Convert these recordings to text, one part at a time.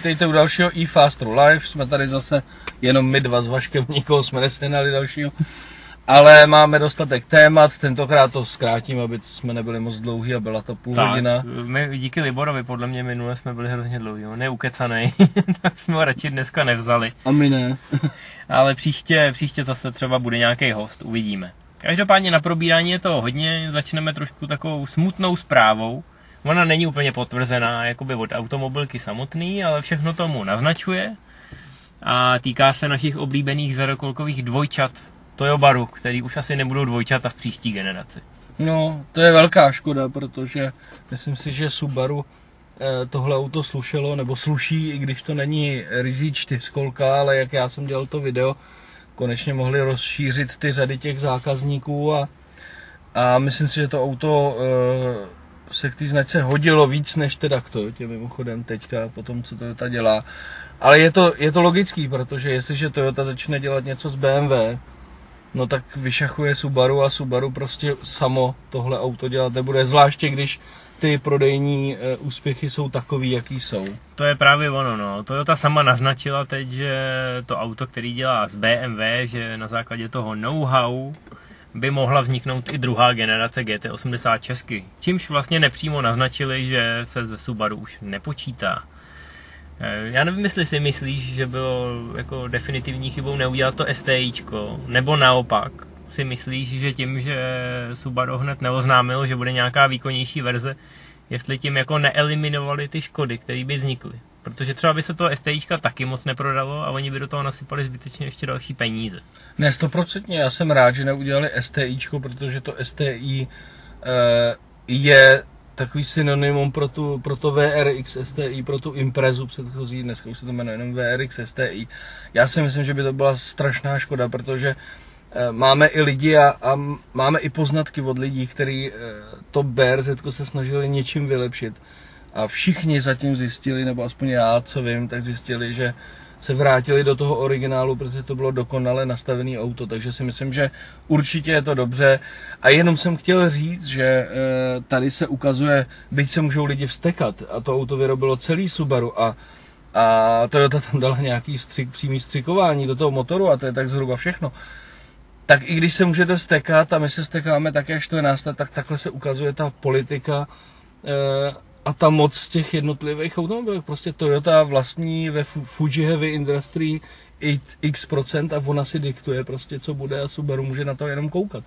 vítejte u dalšího eFastro Live. Jsme tady zase jenom my dva s Vaškem, nikoho jsme nesehnali dalšího. Ale máme dostatek témat, tentokrát to zkrátím, aby jsme nebyli moc dlouhý a byla to půl Tak, hodina. my díky Liborovi, podle mě minule jsme byli hrozně dlouhý, on je ukecanej, tak jsme ho radši dneska nevzali. A my ne. Ale příště, příště zase třeba bude nějaký host, uvidíme. Každopádně na probírání je to hodně, začneme trošku takovou smutnou zprávou. Ona není úplně potvrzená jakoby od automobilky samotný, ale všechno tomu naznačuje. A týká se našich oblíbených zadokolkových dvojčat Toyobaru, který už asi nebudou dvojčata v příští generaci. No, to je velká škoda, protože myslím si, že Subaru eh, tohle auto slušelo, nebo sluší, i když to není rizí čtyřkolka, ale jak já jsem dělal to video, konečně mohli rozšířit ty řady těch zákazníků a, a myslím si, že to auto eh, se k té značce hodilo víc než teda k Toyotě mimochodem teďka, po tom, co Toyota dělá. Ale je to, je to logický, protože jestliže Toyota začne dělat něco s BMW, no tak vyšachuje Subaru a Subaru prostě samo tohle auto dělat nebude, zvláště když ty prodejní e, úspěchy jsou takový, jaký jsou. To je právě ono, no. Toyota sama naznačila teď, že to auto, který dělá z BMW, že na základě toho know-how by mohla vzniknout i druhá generace GT80 Česky. Čímž vlastně nepřímo naznačili, že se ze Subaru už nepočítá. Eh, Já nevím, jestli si myslíš, že bylo jako definitivní chybou neudělat to STIčko, nebo naopak si myslíš, že tím, že Subaru hned neoznámil, že bude nějaká výkonnější verze, jestli tím jako neeliminovali ty škody, které by vznikly. Protože třeba by se to STIčka taky moc neprodalo a oni by do toho nasypali zbytečně ještě další peníze. Ne, stoprocentně, já jsem rád, že neudělali STIčko, protože to STI e, je takový synonymum pro, tu, pro to VRX STI, pro tu Imprezu předchozí, dneska už se to jmenuje jenom VRX STI. Já si myslím, že by to byla strašná škoda, protože máme i lidi a, a máme i poznatky od lidí, kteří e, to BRZ se snažili něčím vylepšit. A všichni zatím zjistili, nebo aspoň já, co vím, tak zjistili, že se vrátili do toho originálu, protože to bylo dokonale nastavené auto, takže si myslím, že určitě je to dobře. A jenom jsem chtěl říct, že e, tady se ukazuje, byť se můžou lidi vstekat, a to auto vyrobilo celý Subaru a a Toyota tam dala nějaký vstřik, přímý vstřikování do toho motoru a to je tak zhruba všechno. Tak i když se můžete stekat a my se stekáme také, až to je nás, tak takhle se ukazuje ta politika e, a ta moc těch jednotlivých automobilů. Prostě Toyota vlastní ve Fuji Heavy Industry x procent a ona si diktuje prostě, co bude a Subaru může na to jenom koukat.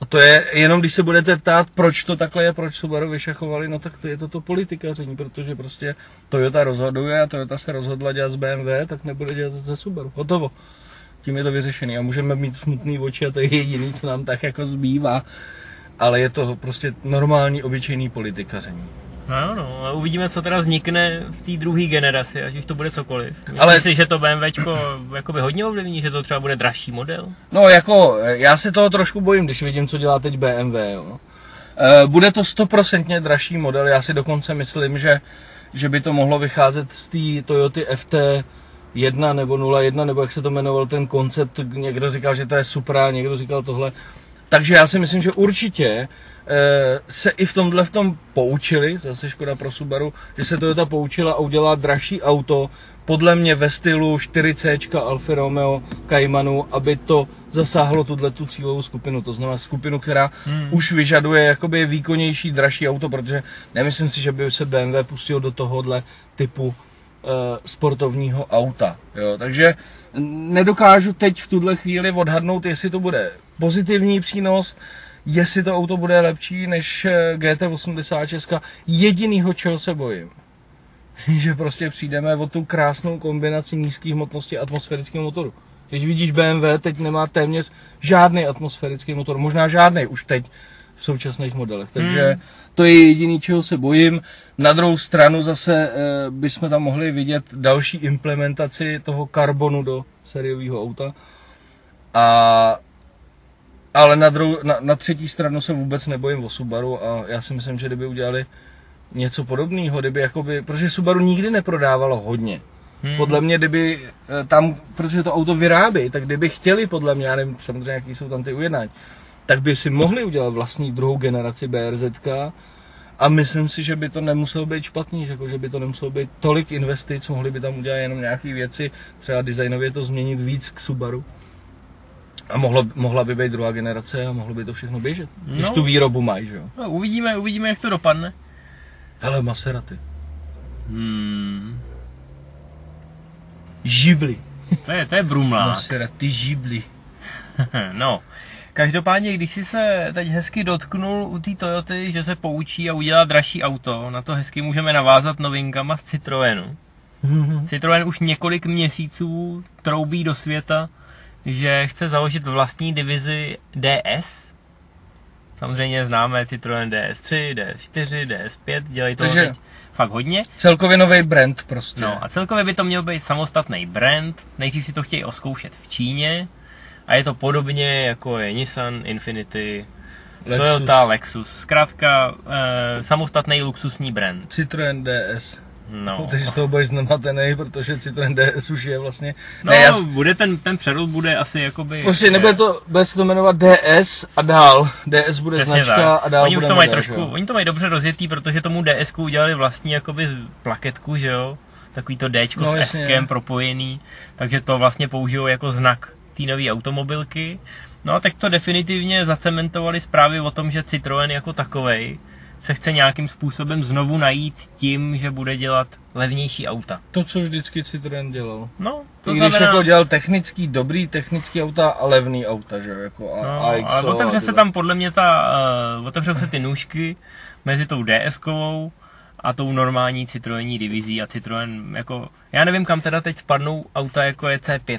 A to je, jenom když se budete ptát, proč to takhle je, proč Subaru vyšachovali, no tak to je toto politikaření, protože prostě Toyota rozhoduje a Toyota se rozhodla dělat z BMW, tak nebude dělat ze Subaru. Hotovo. Tím je to vyřešené a můžeme mít smutný oči a to je jediný, co nám tak jako zbývá. Ale je to prostě normální, obyčejný politikaření. No no, a uvidíme, co teda vznikne v té druhé generaci, ať už to bude cokoliv. Myslíš Ale- si, že to BMWčko jakoby hodně ovlivní, že to třeba bude dražší model? No jako, já se toho trošku bojím, když vidím, co dělá teď BMW, jo. E, Bude to stoprocentně dražší model, já si dokonce myslím, že, že by to mohlo vycházet z té Toyoty FT 1 nebo 01, nebo jak se to jmenoval ten koncept, někdo říkal, že to je Supra, někdo říkal tohle. Takže já si myslím, že určitě e, se i v tomhle v tom poučili, zase škoda pro Subaru, že se Toyota poučila a udělala dražší auto, podle mě ve stylu 4C Alfa Romeo Caymanu, aby to zasáhlo tuhle tu cílovou skupinu, to znamená skupinu, která Hmm. už vyžaduje jakoby výkonnější, dražší auto, protože nemyslím si, že by se BMW pustil do tohohle typu eh, sportovního auta. Jo, takže nedokážu teď v tuhle chvíli odhadnout, jestli to bude pozitivní přínos, jestli to auto bude lepší než eh, GT86. Jedinýho, čeho se bojím, že prostě přijdeme o tu krásnou kombinaci nízké hmotnosti atmosférického motoru. Když vidíš BMW, teď nemá téměř žádný atmosférický motor, možná žádný už teď v současných modelech. Takže Hmm. to je jediný, čeho se bojím. Na druhou stranu zase e, bychom tam mohli vidět další implementaci toho karbonu do sériového auta. A ale na, druhou, na, na třetí stranu se vůbec nebojím o Subaru a já si myslím, že kdyby udělali něco podobného, kdyby jakoby, protože Subaru nikdy neprodávalo hodně. Hmm. Podle mě, kdyby eh, tam, protože to auto vyrábí, tak kdyby chtěli, podle mě, já nevím samozřejmě, jaký jsou tam ty ujednání, tak by si mohli udělat vlastní druhou generaci BRZ A myslím si, že by to nemuselo být špatný, jako, že by to nemuselo být tolik investic, mohli by tam udělat jenom nějaké věci, třeba designově to změnit víc k Subaru. A mohlo, mohla by být druhá generace a mohlo by to všechno běžet. No. Když tu výrobu mají, že jo. No, uvidíme, uvidíme, jak to dopadne. Hele, Maserati. Hmm. Žibli. To je, to je brumlák. Maserati žibli. no, každopádně, když si se teď hezky dotknul u té Toyoty, že se poučí a udělá dražší auto, na to hezky můžeme navázat novinkama z Citroenu. Citroen už několik měsíců troubí do světa, že chce založit vlastní divizi DS. Samozřejmě známe Citroen DS3, DS4, DS5, dělají to teď fakt hodně. Celkově nový brand prostě. No a celkově by to měl být samostatný brand. Nejdřív si to chtějí oskoušet v Číně. A je to podobně jako je Nissan, Infinity, Lexus. Toyota, Lexus. Zkrátka e, samostatný luxusní brand. Citroen DS. No, Takže z toho budeš znamatený, protože Citroen DS už je vlastně... no ne, já, bude ten, ten přerod bude asi jakoby... prostě nebude to, bude se to jmenovat DS a dál. DS bude Přesně značka tak. a dál oni už bude to mají model, trošku, jo. oni to mají dobře rozjetý, protože tomu DS udělali vlastní jakoby plaketku, že jo? Takový to D No, s jasně. S propojený, takže to vlastně použijou jako znak té nové automobilky. No a tak to definitivně zacementovali zprávy o tom, že Citroen jako takovej se chce nějakým způsobem znovu najít tím, že bude dělat levnější auta. To, co vždycky Citroen dělal. No, to I když znamená... jako dělal technický, dobrý technický auta a levný auta, že jo, jako a, No, AXO ale otevře a se tam podle mě ta, uh, otevřou se ty nůžky mezi tou DS-kovou a tou normální Citroenní divizí a Citroen, jako, já nevím kam teda teď spadnou auta jako je C5,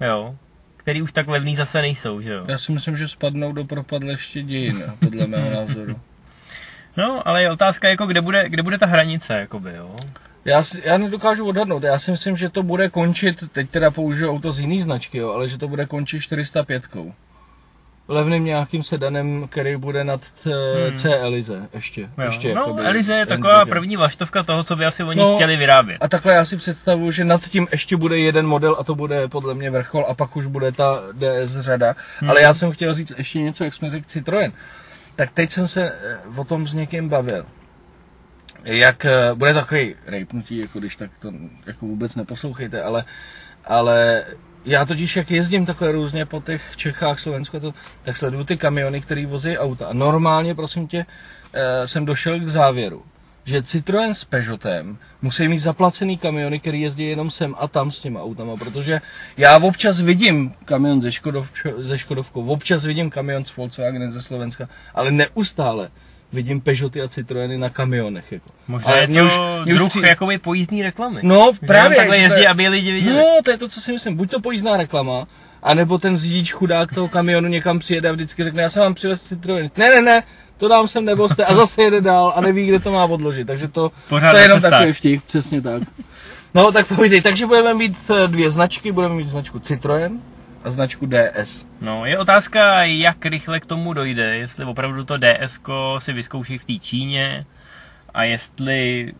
jo, který už tak levný zase nejsou, že jo. Já si myslím, že spadnou do propadlště dějin, podle mého názoru. No, ale je otázka jako, kde bude, kde bude ta hranice, jakoby, jo. Já, si, já nedokážu odhadnout, já si myslím, že to bude končit, teď teda použiju auto z jiný značky, jo, ale že to bude končit 405. Levným nějakým sedanem, který bude nad Hmm. C Elize ještě. jo. ještě no, jakoby Elize je taková zbytek. první vlaštovka toho, co by asi oni No, chtěli vyrábět. A takhle já si představuju, že nad tím ještě bude jeden model a to bude podle mě vrchol a pak už bude ta DS řada. Hmm. Ale já jsem chtěl říct ještě něco, jak jsme řekli Citroen. Tak teď jsem se eh, o tom s někým bavil. Jak eh, bude takový rejpnutí, jako když tak to jako vůbec neposlouchejte, ale, ale já totiž jak jezdím takhle různě po těch Čechách, Slovensku, to, tak sleduju ty kamiony, které vozí auta. A normálně, prosím tě, eh, jsem došel k závěru, že Citroën s Peugeotem musí mít zaplacený kamiony, který jezdí jenom sem a tam s těma autama, protože já občas vidím kamion ze, Škodov, ze Škodovkou, občas vidím kamion s Volkswagenem ze Slovenska, ale neustále vidím Peugeoty a Citroeny na kamionech. Jako. Možná Ale je to už- druh přijde- jakoby pojízdný reklamy. No právě. takhle jezdí, je- aby lidi viděli. No, to je to, co si myslím. Buď to pojízdná reklama, anebo ten řidič chudák toho kamionu někam přijede a vždycky řekne, já jsem vám přivez Citroen. Ne, ne, ne, to dám sem nevozte a zase jede dál a neví, kde to má odložit. Takže to, Pořád to je jenom takový vtip, přesně tak. No, tak povídej, takže budeme mít eh, dvě značky, budeme mít značku Citroen a značku DS. No, je otázka, jak rychle k tomu dojde, jestli opravdu to DS si vyzkouší v té Číně a jestli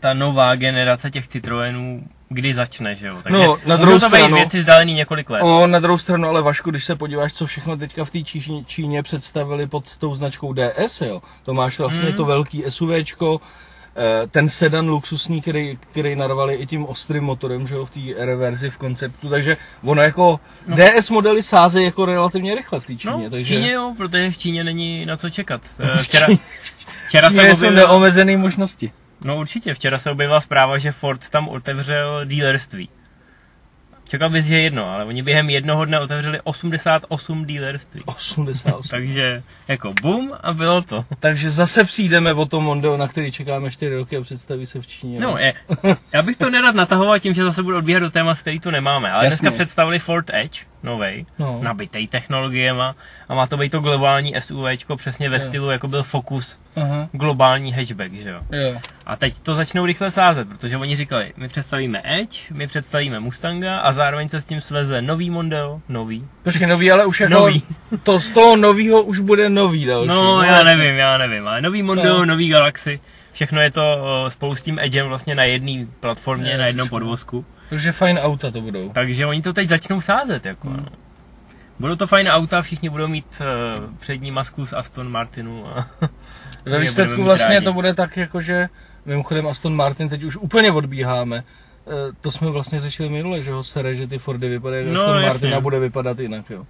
ta nová generace těch Citroenů kdy začne, že jo? Takže No, na druhou to být stranu- věci vzdálený několik let. O, na druhou stranu, ale Vašku, když se podíváš, co všechno teďka v té Číně, Číně představili pod tou značkou DS, jo, to máš vlastně Hmm. to velký SUVčko, ten sedan luxusní, který, který narvali i tím ostrým motorem, že jo, v té R verzi v konceptu, takže ono jako No. DS modely sázejí jako relativně rychle v té Číně, No, v takže... Číně jo, protože v Číně není na co čekat. Eh, Včera, včera Číně se jsou objevil, neomezený možnosti. no určitě, včera se objevila zpráva, že Ford tam otevřel dealerství. Čekal bys, že jedno, ale oni během jednoho dne otevřeli 88 dealerství. 88. Takže jako bum a bylo to. takže zase přijdeme o to Mondeo, na který čekáme 4 roky a představí se v Číně. No, je, já bych to nerad natahoval tím, že zase budu odbíhat do témat, který tu nemáme. Ale Jasně. dneska představili Ford Edge, novej, No. nabitej technologiema a má to být to globální SUVčko přesně ve Jo. stylu, jako byl Focus, Aha, globální hatchback, že jo. jo. A teď to začnou rychle sázet, protože oni říkali, my představíme Edge, my představíme Mustanga a zároveň se s tím sveze nový Mondeo, nový. Počkej, nový, ale už jako Nový. to z toho novýho už bude nový další. No, já jasně. nevím, já nevím, ale nový Mondeo, No. nový Galaxy, všechno je to o, spolu s tím Edgem vlastně na jedné platformě, Je, na jednom podvozku. Takže fajn auta to budou. Takže oni to teď začnou sázet, jako. Hmm. Budou to fajn auta, všichni budou mít uh, přední masku z Aston Martinu a Ve výsledku vlastně rádi. to bude tak, jako že mimochodem Aston Martin teď už úplně odbíháme. Eh, To jsme vlastně řešili minule, že ho sere, že ty Fordy vypadají, No, Aston. Martin a bude vypadat jinak, jo.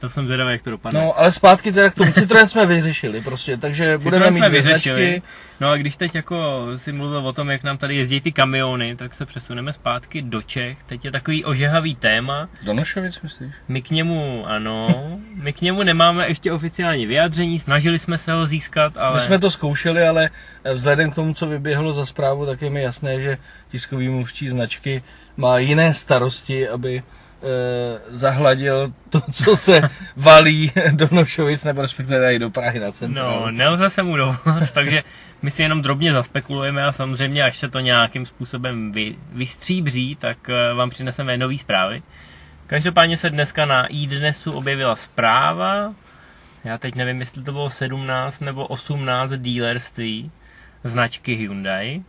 To jsem zvědavý, jak to dopadne. No, ale zpátky teda k tomu Citroen jsme vyřešili prostě, takže budeme Citroen mít vyřešili. značky. No a když teď jako si mluvil o tom, jak nám tady jezdí ty kamiony, tak se přesuneme zpátky do Čech. Teď je takový ožehavý téma. Do Nošovic, myslíš? My k němu, ano, my k němu nemáme ještě oficiální vyjádření, snažili jsme se ho získat, ale... My jsme to zkoušeli, ale eh, vzhledem k tomu, co vyběhlo za zprávu, tak je mi jasné, že tiskový mluvčí značky má jiné starosti, aby zahladil to, co se valí do Nošovic, nebo respektive tady do Prahy na centrálu. No, nelze se mu dovolat, takže my si jenom drobně zaspekulujeme a samozřejmě, až se to nějakým způsobem vy, vystříbří, tak eh, vám přineseme nové zprávy. Každopádně se dneska na iDnesu objevila zpráva, já teď nevím, jestli to bylo 17 nebo 18 dealerství značky Hyundai,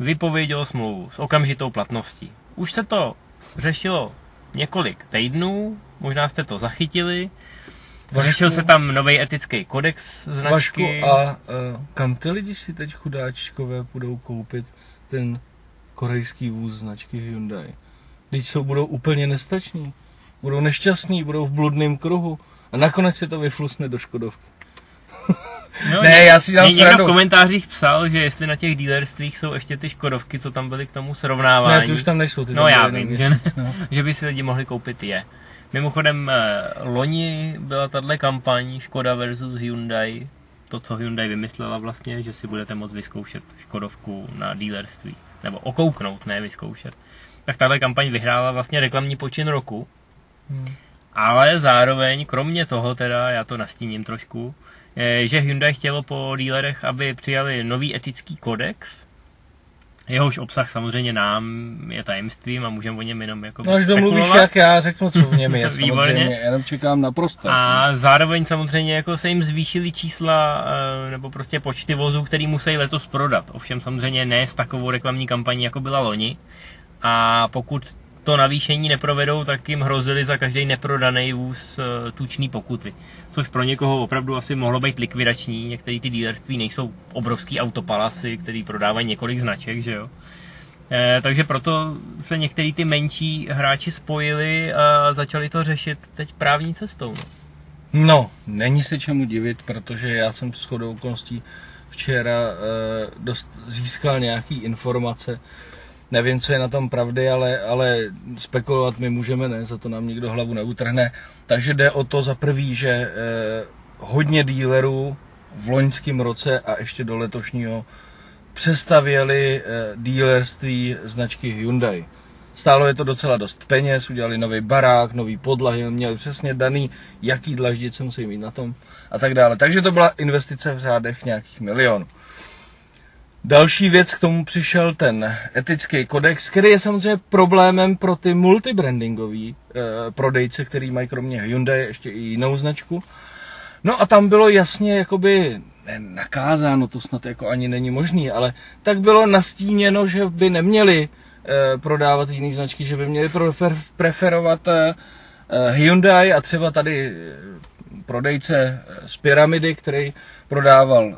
vypovědělo smlouvu s okamžitou platností. Už se to řešilo několik týdnů, možná jste to zachytili, Vašku, Řešil se tam nový etický kodex Vašku, značky. a uh, kam ty lidi si teď chudáčkové budou koupit ten korejský vůz značky Hyundai? Teď jsou, budou úplně nestační. Budou nešťastní, budou v bludném kruhu. A nakonec se to vyflusne do Škodovky. No, ne, já si ně- Někdo srandu. v komentářích psal, že jestli na těch dealerstvích jsou ještě ty Škodovky, co tam byly k tomu srovnávání, Ne, ty už tam nejsou. Ty No já vím, že- no. že by si lidi mohli koupit je. Mimochodem, eh, loni byla tahle kampaň Škoda versus Hyundai, to, co Hyundai vymyslela vlastně, že si budete moct vyzkoušet Škodovku na dealerství. Nebo okouknout, ne vyzkoušet. Tak tahle kampaň vyhrála vlastně reklamní počin roku, Hmm. ale zároveň, kromě toho teda, já to nastíním trošku, že Hyundai chtělo po dílerech, aby přijali nový etický kodex, jehož obsah samozřejmě nám je tajemstvím a můžeme o něm jenom jako No až domluvíš, jak já řeknu, co v něm je, Výborně. samozřejmě. Já jenom čekám na prostor. A zároveň samozřejmě jako se jim zvýšily čísla eh, nebo prostě počty vozů, který musí letos prodat. Ovšem samozřejmě ne s takovou reklamní kampaní, jako byla loni. A pokud to navýšení neprovedou, tak jim hrozili za každý neprodaný vůz eh, tučný pokuty. Což pro někoho opravdu asi mohlo být likvidační. Některé ty dealerství nejsou obrovský autopalasy, který prodávají několik značek, že jo. Eh, takže proto se některý ty menší hráči spojili a začali to řešit teď právní cestou. No. No, není se čemu divit, protože já jsem s chodou okolností včera e, dost získal nějaký informace. Nevím, co je na tom pravdy, ale, ale spekulovat my můžeme, ne, za to nám nikdo hlavu neutrhne. Takže jde o to za prvý, že e, hodně dílerů v loňském roce a ještě do letošního přestavěli e, dílerství značky Hyundai. Stálo je to docela dost peněz, udělali nový barák, nový podlahy, měli přesně daný, jaký dlaždice musí mít na tom a tak dále. Takže to byla investice v řádech nějakých milionů. Další věc k tomu přišel ten etický kodex, který je samozřejmě problémem pro ty multibrandingový eh, prodejce, který mají kromě Hyundai ještě i jinou značku. No a tam bylo jasně jakoby ne, nakázáno, to snad jako ani není možný, ale tak bylo nastíněno, že by neměli eh, prodávat jiné značky, že by měli prefer, preferovat eh, Hyundai a třeba tady eh, prodejce eh, z Pyramidy, který prodával eh,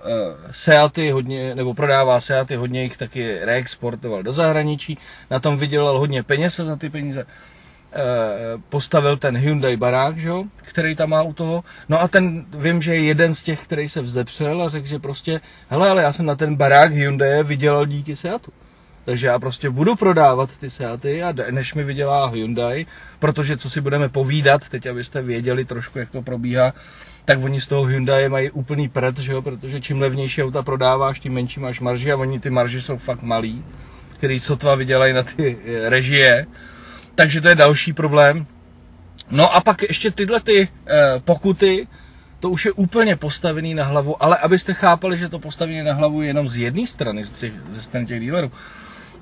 Seaty hodně, nebo prodává Seaty, hodně jich taky reexportoval do zahraničí, na tom vydělal hodně peněz za ty peníze eh, postavil ten Hyundai barák, že který tam má u toho. No a ten, vím, že je jeden z těch, který se vzepřel a řekl, že prostě, hele, ale já jsem na ten barák Hyundai vydělal díky Seatu. Takže já prostě budu prodávat ty Seaty a než mi vydělá Hyundai, protože co si budeme povídat, teď abyste věděli trošku, jak to probíhá, tak oni z toho Hyundai mají úplný prd, že jo? protože čím levnější auta prodáváš, tím menší máš marži a oni ty marži jsou fakt malý, který sotva vydělají na ty eh, režie. Takže to je další problém. No a pak ještě tyhle ty eh, pokuty, to už je úplně postavený na hlavu, ale abyste chápali, že to postavený na hlavu je jenom z jedné strany, z těch, ze strany těch dealerů,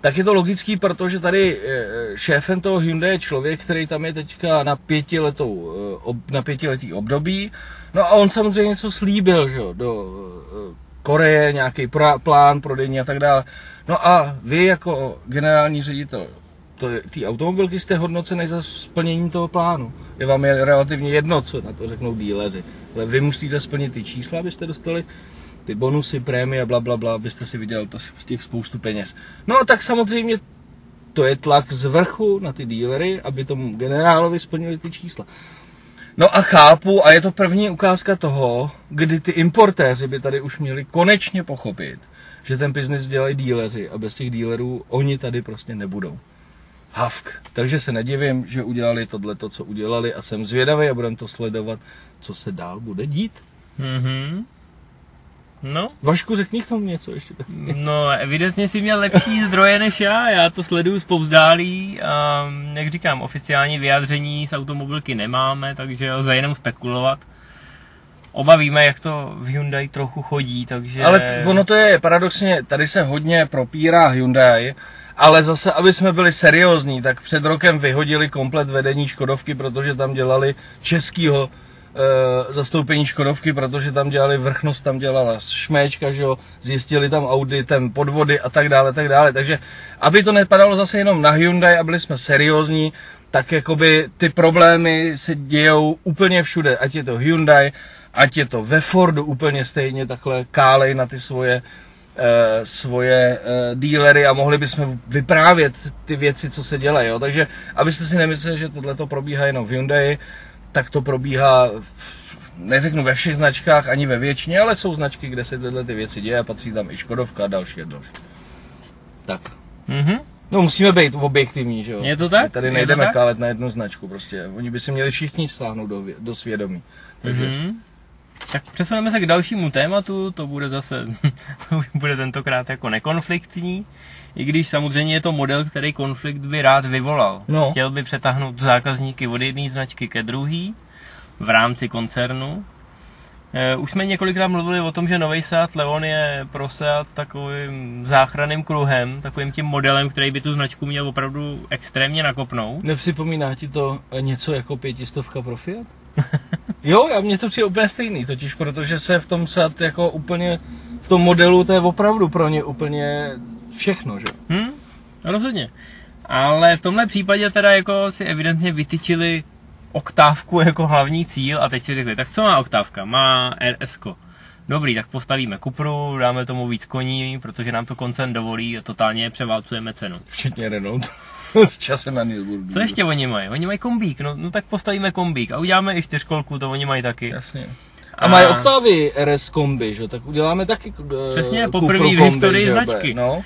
tak je to logický, protože tady eh, šéfem toho Hyundai je člověk, který tam je teďka na pětiletou, eh, na pětiletý období. No a on samozřejmě něco slíbil, že jo, do eh, Koreje, nějaký plán prodejní a tak dále. No a vy jako generální ředitel ty automobilky jste hodnoceny za splnění toho plánu. Je vám je relativně jedno, co na to řeknou díleři. Ale vy musíte splnit ty čísla, abyste dostali ty bonusy, prémie, bla, bla, bla, abyste si vydělali to z těch spoustu peněz. No a tak samozřejmě to je tlak z vrchu na ty dílery, aby tomu generálovi splnili ty čísla. No a chápu, a je to první ukázka toho, kdy ty importéři by tady už měli konečně pochopit, že ten biznis dělají díleři a bez těch dílerů oni tady prostě nebudou. Havk. Takže se nedivím, že udělali tohle, to, co udělali a jsem zvědavý a budem to sledovat, co se dál bude dít. Mhm. No, Vašku, řekni k tomu něco ještě. no, evidentně si měl lepší zdroje než já, já to sleduju zpovzdálí a jak říkám, oficiální vyjádření z automobilky nemáme, takže lze jenom spekulovat. Oba víme, jak to v Hyundai trochu chodí, takže... Ale ono to je paradoxně, tady se hodně propírá Hyundai, ale zase, aby jsme byli seriózní, tak před rokem vyhodili komplet vedení Škodovky, protože tam dělali českýho zastoupení Škodovky, protože tam dělali vrchnost, tam dělala šméčka, že jo, zjistili tam auditem podvody a tak dále, tak dále. Takže aby to nepadalo zase jenom na Hyundai a byli jsme seriózní, tak jakoby ty problémy se dějou úplně všude, ať je to Hyundai, ať je to ve Fordu úplně stejně takhle kálej na ty svoje eh, svoje uh, dílery a mohli bychom vyprávět ty věci, co se dělají. Jo? Takže abyste si nemysleli, že tohle to probíhá jenom v Hyundai, tak to probíhá, neřeknu ve všech značkách, ani ve většině, ale jsou značky, kde se tyhle ty věci děje a patří tam i Škodovka a další a další. Tak. Mhm. No musíme být objektivní, že jo? Je to tak? My tady nejdeme kálet na jednu značku, prostě. Oni by si měli všichni stáhnout do, do svědomí. Takže Mhm. Tak přesuneme se k dalšímu tématu, to bude zase, bude tentokrát jako nekonfliktní, i když samozřejmě je to model, který konflikt by rád vyvolal. No. Chtěl by přetáhnout zákazníky od jedné značky ke druhé v rámci koncernu. Eh, Už jsme několikrát mluvili o tom, že nový Seat Leon je pro Seat takovým záchranným kruhem, takovým tím modelem, který by tu značku měl opravdu extrémně nakopnout. Nepřipomíná ti to něco jako pětistovka pro Fiat? Jo, já mě to přijde úplně stejný, totiž protože se v tom Seat jako úplně, v tom modelu to je opravdu pro ně úplně všechno, že? Hm, rozhodně. Ale v tomhle případě teda jako si evidentně vytyčili oktávku jako hlavní cíl a teď si řekli, tak co má oktávka? Má RS. -ko. Dobrý, tak postavíme Cupru, dáme tomu víc koní, protože nám to koncern dovolí a totálně převálcujeme cenu. Včetně Renault. S časem na Nürburgringu. Co ještě oni mají? Oni mají kombík, no, no tak postavíme kombík a uděláme i čtyřkolku, to oni mají taky. Jasně. A mají Octavy RS kombi, že? Tak uděláme taky eh, Přesně, poprvé v kombi, historii značky. No.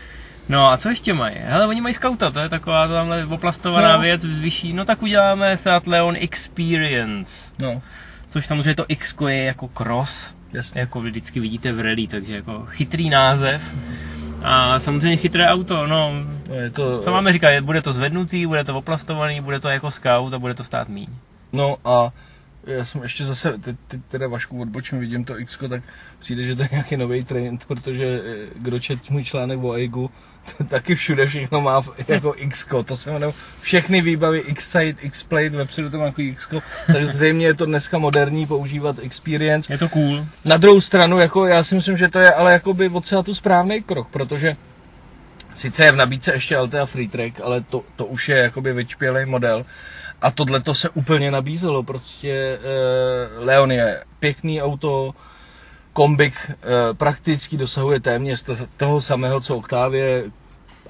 No a co ještě mají? Hele, oni mají Scouta, to je taková tamhle oplastovaná No. věc vyšší. No tak uděláme Seat Leon Experience. No, Což samozřejmě to X je jako cross, jasně. jako vždycky vidíte v rally, takže jako chytrý název. A samozřejmě chytré auto, no, je to, co máme říkat, bude to zvednutý, bude to oplastovaný, bude to jako scout a bude to stát míň. No a já jsem ještě zase, teď, teď teda Vašku odbočím, vidím to X, tak přijde, že to je nějaký nový trend, protože eh, kdo čet můj článek o Eigu, taky všude všechno má jako X, to se jmenuje všechny výbavy X-Site, X-Plate, vepředu to má jako X, tak zřejmě je to dneska moderní používat Experience. Je to cool. Na druhou stranu, jako já si myslím, že to je ale jakoby od tu správný krok, protože sice je v nabídce ještě Altea Freetrack, ale to, to už je jakoby vyčpělý model. A tohle to se úplně nabízelo, prostě eh, Leon je pěkný auto, kombik eh, prakticky dosahuje téměř to, toho samého, co Octavie,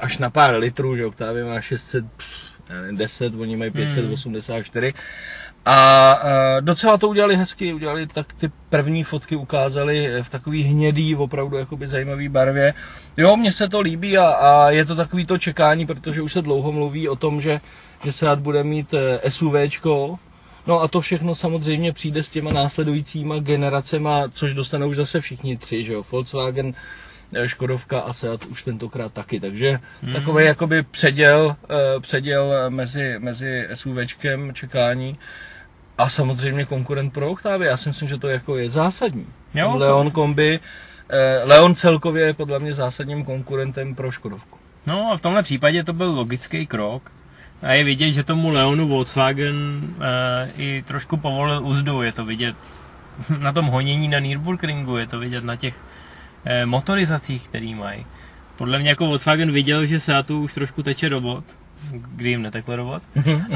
až na pár litrů, že Octavie má 600, pff, já nevím, 10, oni mají 584. A e, docela to udělali hezky, udělali tak ty první fotky ukázali v takový hnědý, opravdu jakoby zajímavý barvě. Jo, mně se to líbí a, a je to takový to čekání, protože už se dlouho mluví o tom, že, že Seat bude mít SUVčko, No a to všechno samozřejmě přijde s těma následujícíma generacema, což dostanou už zase všichni tři, že jo, Volkswagen, eh, Škodovka a Seat už tentokrát taky, takže Hmm. takový jakoby předěl, eh, předěl mezi, mezi SUVčkem čekání a samozřejmě konkurent pro Octavia. Já si myslím, že to jako je zásadní. Jo, to- Leon kombi, eh, Leon celkově je podle mě zásadním konkurentem pro Škodovku. No a v tomhle případě to byl logický krok. A je vidět, že tomu Leonu Volkswagen e, i trošku povolil úzdu. Je to vidět na tom honění na Nürburgringu, je to vidět na těch e, motorizacích, který mají. Podle mě jako Volkswagen viděl, že Seatu už trošku teče robot kdy jim netekl robot.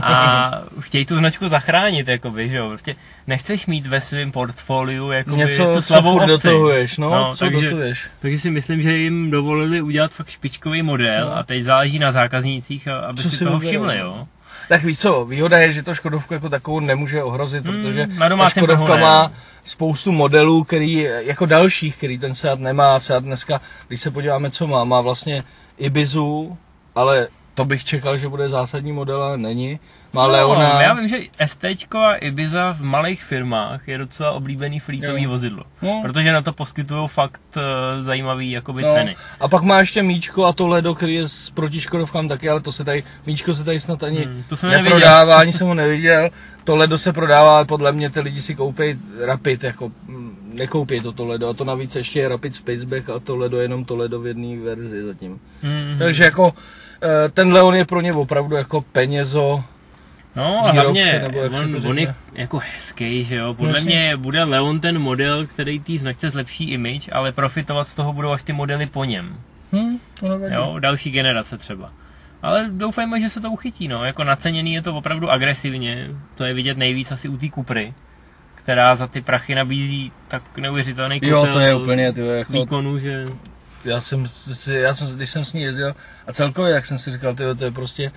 A chtějí tu značku zachránit, jakoby, že jo. Prostě nechceš mít ve svém portfoliu jakoby, Něco, tu co slabou obci. dotahuješ, no, No, co takže- dotuješ. Takže si myslím, že jim dovolili udělat fakt špičkový model No. a teď záleží na zákaznících, aby Co si toho všimli, no. jo. Tak víš co, výhoda je, že to Škodovku jako takovou nemůže ohrozit, Hmm, protože na ta Škodovka má spoustu modelů, který, jako dalších, který ten Seat nemá. Seat dneska, když se podíváme, co má, má vlastně Ibizu, ale to bych čekal, že bude zásadní model, ale není. Má No, Leona. já vím, že ST a Ibiza v malých firmách je docela oblíbený flítový Jo. vozidlo. No. Protože na to poskytují fakt uh, zajímavý jakoby No, ceny. a pak má ještě Míčko a to Ledo, který je s proti Škodovkám taky, ale to se tady, Míčko se tady snad ani Hmm, to jsem neviděl. neprodává, ani jsem ho neviděl. To Ledo se prodává, ale podle mě ty lidi si koupí Rapid, jako mm, nekoupí to to Ledo. A to navíc ještě je Rapid Spaceback a to Ledo jenom to Ledo v jedné verzi zatím. Mm, Takže jako ten Leon je pro ně opravdu jako penězo. No a výrobce, hlavně nebo jak on, on je jako hezký, že jo. Podle Jasně. mě bude Leon ten model, který té značce zlepší image, ale profitovat z toho budou až ty modely po něm. Hm, to nevadí. Jo, další generace třeba. Ale doufejme, že se to uchytí, no. Jako naceněný je to opravdu agresivně. To je vidět nejvíc asi u té Kupry, která za ty prachy nabízí tak neuvěřitelný Jo, kotel to je úplně, ty, jako, výkonu, že... já jsem, já jsem, když jsem s ní jezdil a celkově, jak jsem si říkal, tyjo, to je prostě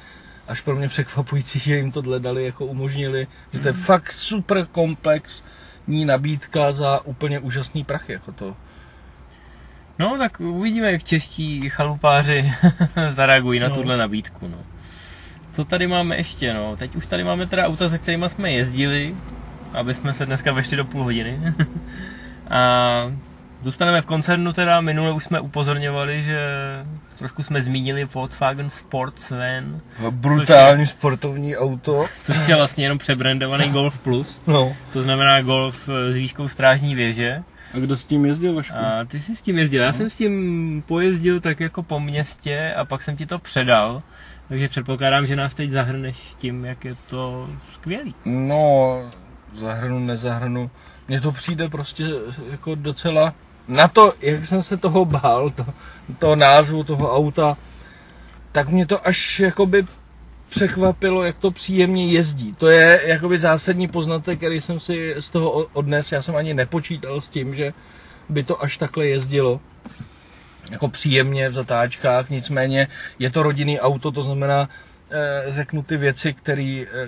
až pro mě překvapující, že jim tohle dali, jako umožnili, že to je fakt super komplexní nabídka za úplně úžasný prachy, jako to. No, tak uvidíme, jak čeští chalupáři zareagují na No. tuhle nabídku, no. Co tady máme ještě, no? Teď už tady máme teda auta, se kterými jsme jezdili, aby jsme se dneska vešli do půl hodiny. A zůstaneme v koncernu teda, minule už jsme upozorňovali, že trošku jsme zmínili Volkswagen Sportsvan, Brutální sportovní auto. což je vlastně jenom přebrandovaný Golf Plus. No. To znamená Golf s výškou strážní věže. A kdo s tím jezdil, Vašku? A ty jsi s tím jezdil. Já jsem s tím pojezdil tak jako po městě a pak jsem ti to předal. Takže předpokládám, že nás teď zahrneš tím, jak je to skvělý. No, zahrnu, nezahrnu. Mně to přijde prostě jako docela... Na to, jak jsem se toho bál, to, to názvu toho auta, tak mě to až jakoby překvapilo, jak to příjemně jezdí. To je jakoby zásadní poznatek, který jsem si z toho odnes. Já jsem ani nepočítal s tím, že by to až takhle jezdilo. Jako příjemně v zatáčkách, nicméně je to rodinný auto, to znamená, eh, řeknu ty věci,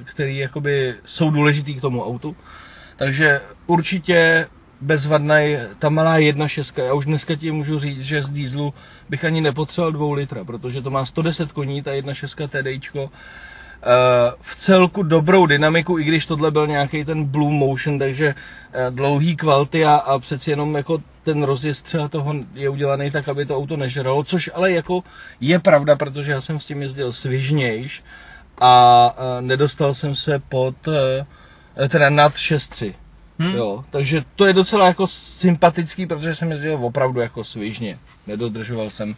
které jakoby jsou důležité k tomu autu. Takže určitě bezvadný, ta malá 1.6, já už dneska ti můžu říct, že z dieselu bych ani nepotřeboval 2 litra, protože to má 110 koní, ta 1.6 TDIčko. Eh, v celku dobrou dynamiku, i když tohle byl nějaký ten Blue Motion, takže eh, dlouhý kvalty a, a přeci jenom jako ten rozjezd třeba toho je udělaný tak, aby to auto nežralo, což ale jako je pravda, protože já jsem s tím jezdil svižnějš a eh, nedostal jsem se pod, teda nad 6.3. Hm? Jo, takže to je docela jako sympatický, protože jsem jezdil opravdu jako svižně. Nedodržoval jsem uh,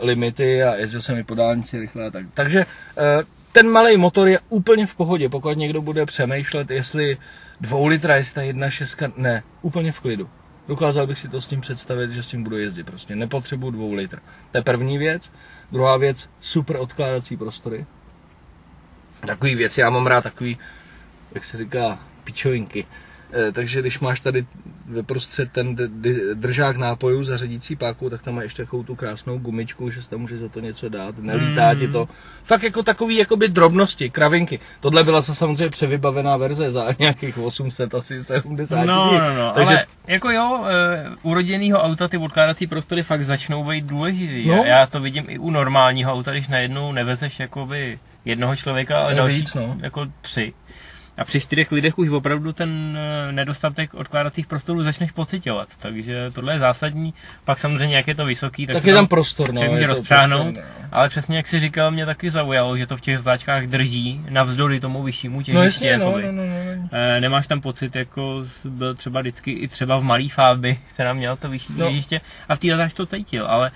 limity a jezdil jsem i po dálnici rychle a tak. Takže uh, ten malý motor je úplně v pohodě, pokud někdo bude přemýšlet, jestli dvou litra, jestli ta jedna šestka, ne, úplně v klidu. Dokázal bych si to s tím představit, že s tím budu jezdit prostě. Nepotřebuji dvou litr. To je první věc. Druhá věc, super odkládací prostory. Takový věci, já mám rád takový, jak se říká, pičovinky. Eh, takže když máš tady ve prostřed ten držák nápojů za řadící páku, tak tam má ještě takovou tu krásnou gumičku, že se tam může za to něco dát, nelítá ti to. Fakt jako takový jakoby drobnosti, kravinky. Tohle byla se samozřejmě převybavená verze za nějakých 800, asi 70 No, tisíc. no, no, Takže ale jako jo, e, u rodinného auta ty odkládací prostory fakt začnou být důležitý. No. No. Já to vidím i u normálního auta, když najednou nevezeš jakoby jednoho člověka, ale No, další víc, no. jako tři. A při čtyřech lidech už opravdu ten eh, nedostatek odkládacích prostorů začneš pocitovat. Takže tohle je zásadní. Pak samozřejmě, jak je to vysoký, tak, tak je tam prostor, no. je rozpřáhnout. prostor, no. Ale přesně jak jsi říkal, mě taky zaujalo, že to v těch záčkách drží navzdory tomu vyššímu těžišti. No jasně, no, no, no, no. Eh, nemáš tam pocit, jako byl třeba vždycky i třeba v malý fáby, která měla to vyšší No. no. těžiště a v té to cítil, ale,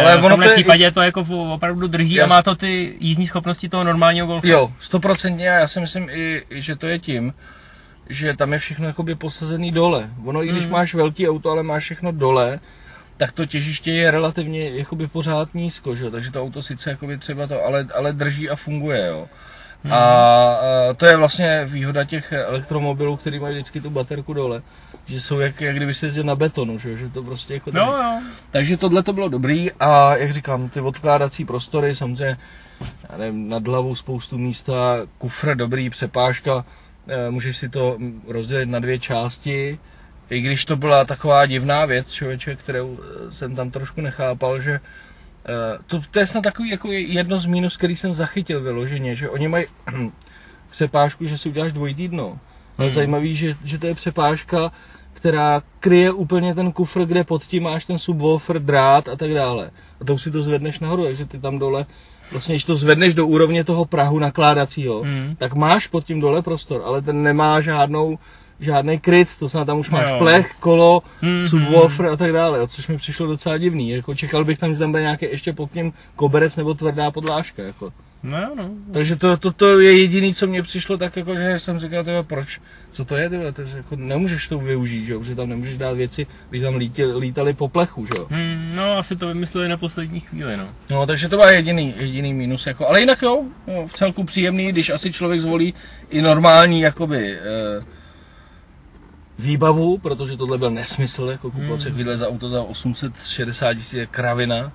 Ale v tomhle to je- případě to jako opravdu drží Jas- a má to ty jízdní schopnosti toho normálního golfa. Jo, stoprocentně a já si myslím i, že to je tím, že tam je všechno jakoby posazený dole. Ono, i když Mm. máš velký auto, ale máš všechno dole, tak to těžiště je relativně jakoby pořád nízko, že? jo, takže to auto sice jakoby třeba to, ale, ale drží a funguje, jo. Hmm. A, a to je vlastně výhoda těch elektromobilů, který mají vždycky tu baterku dole, že jsou jak, jak kdyby se jezdil na betonu, že, že to prostě jako... No, jo. Takže tohle to bylo dobrý a jak říkám, ty odkládací prostory, samozřejmě já nevím, nad hlavou spoustu místa, kufr dobrý, přepážka, eh, můžeš si to rozdělit na dvě části, i když to byla taková divná věc, člověče, kterou eh, jsem tam trošku nechápal, že to, to je snad takový jako jedno z mínus, který jsem zachytil vyloženě, že oni mají přepážku, že si uděláš dvojitý dno. Ale hmm. zajímavý, že, že to je přepážka, která kryje úplně ten kufr, kde pod tím máš ten subwoofer, drát a tak dále. A to už si to zvedneš nahoru, takže ty tam dole, vlastně když to zvedneš do úrovně toho prahu nakládacího, hmm. tak máš pod tím dole prostor, ale ten nemá žádnou žádný kryt, to znamená, tam už máš jo. plech, kolo, mm-hmm. subwoofer a tak dále, což mi přišlo docela divný. Jako čekal bych tam, že tam bude nějaký ještě pod tím koberec nebo tvrdá podlážka. Jako. No no. Takže to, to, to je jediný, co mě přišlo tak jako, že jsem říkal, tyhle, proč, co to je, tyhle, to, jako nemůžeš to využít, že? protože tam nemůžeš dát věci, když tam lítali, lítali po plechu, že Hmm, no, asi to vymysleli na poslední chvíli, no. No, takže to byl jediný, jediný mínus, jako, ale jinak jo, no, v celku příjemný, když asi člověk zvolí i normální, jakoby, eh, výbavu, protože tohle byl nesmysl, jako kupovat hmm. se za auto za 860 tisíc je kravina,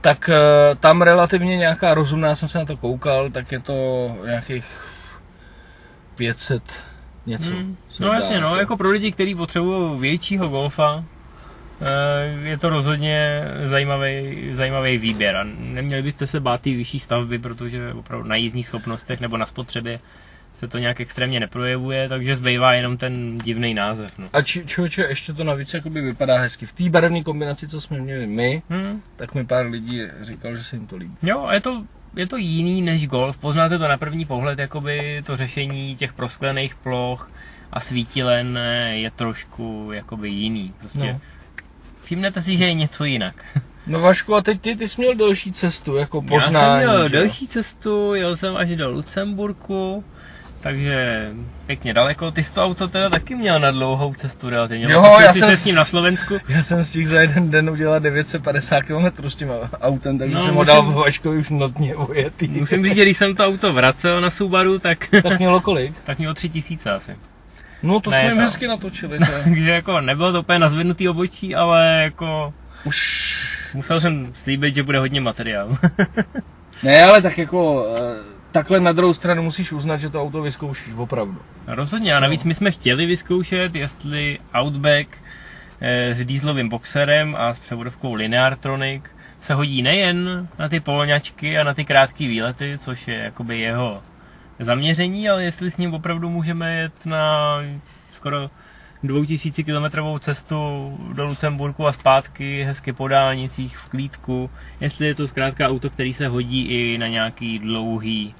tak uh, tam relativně nějaká rozumná, jsem se na to koukal, tak je to nějakých 500 něco. Hmm. No jasně, no, jako pro lidi, kteří potřebují většího golfa, eh, je to rozhodně zajímavý, zajímavý výběr a neměli byste se bát té vyšší stavby, protože opravdu na jízdních schopnostech nebo na spotřebě se to nějak extrémně neprojevuje, takže zbývá jenom ten divný název. No. A či, člověče, ještě to navíc jakoby vypadá hezky. V té barevné kombinaci, co jsme měli my, hmm. tak mi pár lidí říkal, že se jim to líbí. Jo, a je to, je to jiný než golf. Poznáte to na první pohled, jakoby to řešení těch prosklených ploch a svítilen je trošku jakoby jiný. Prostě no. všimnete si, že je něco jinak. No Vašku, a teď ty, ty jsi měl delší cestu, jako poznání. Já jsem měl delší cestu, jel jsem až do Lucemburku, takže pěkně daleko. Ty jsi to auto teda taky měl na dlouhou cestu relativně. Jo, já jsem s ním na Slovensku. Já jsem stihl za jeden den udělat 950 km s tím autem, takže no, jsem ho dal v Vaškovi už notně ujetý. Musím říct, že když jsem to auto vracel na Subaru, tak... tak mělo kolik? tak mělo 3000 asi. No to ne, jsme jim hezky natočili. Takže jako nebylo to úplně nazvednutý obočí, ale jako... Už... Musel jsem slíbit, že bude hodně materiál. ne, ale tak jako eh, takhle na druhou stranu musíš uznat, že to auto vyzkoušíš opravdu. Rozhodně a navíc my jsme chtěli vyzkoušet, jestli Outback eh, s dýzlovým boxerem a s převodovkou Lineartronic se hodí nejen na ty polňačky a na ty krátké výlety, což je jakoby jeho zaměření, ale jestli s ním opravdu můžeme jet na skoro 2000 km cestu do Lucemburku a zpátky, hezky po dálnicích, v klídku, jestli je to zkrátka auto, který se hodí i na nějaký dlouhý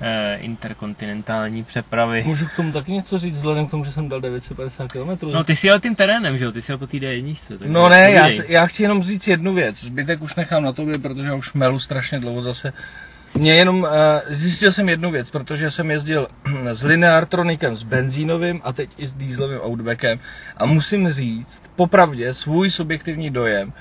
eh, interkontinentální přepravy. Můžu k tomu taky něco říct, vzhledem k tomu, že jsem dal 950 km. No ty si jel tím terénem, že jo? Ty si jel po té D1. No ne, já, já, chci jenom říct jednu věc. Zbytek už nechám na tobě, protože už melu strašně dlouho zase. Mě jenom uh, zjistil jsem jednu věc, protože jsem jezdil s Lineartronikem, s benzínovým a teď i s dieselovým Outbackem a musím říct, popravdě, svůj subjektivní dojem,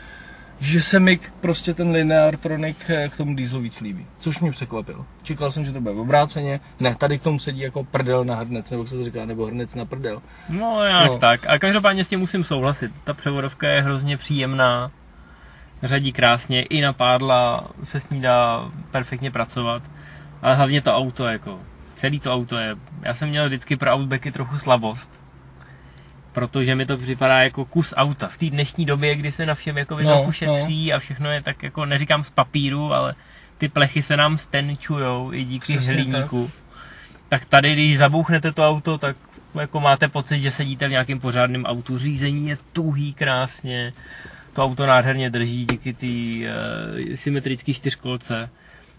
že se mi prostě ten Lineartronic eh, k tomu dieselu víc líbí, což mě překvapilo. Čekal jsem, že to bude obráceně, ne, tady k tomu sedí jako prdel na hrnec, nebo se to říká, nebo hrnec na prdel. No, jak no. tak. A každopádně s tím musím souhlasit. Ta převodovka je hrozně příjemná, řadí krásně, i na pádla se s ní dá perfektně pracovat, ale hlavně to auto, jako, celý to auto je, já jsem měl vždycky pro Outbacky trochu slabost, protože mi to připadá jako kus auta. V té dnešní době, kdy se na všem jako no, trochu šetří no. a všechno je tak jako, neříkám z papíru, ale ty plechy se nám stenčujou i díky Přesně hliníku. Tak. tak tady, když zabouchnete to auto, tak jako máte pocit, že sedíte v nějakém pořádném autu. Řízení je tuhý krásně, to auto nádherně drží díky té uh, symetrické čtyřkolce.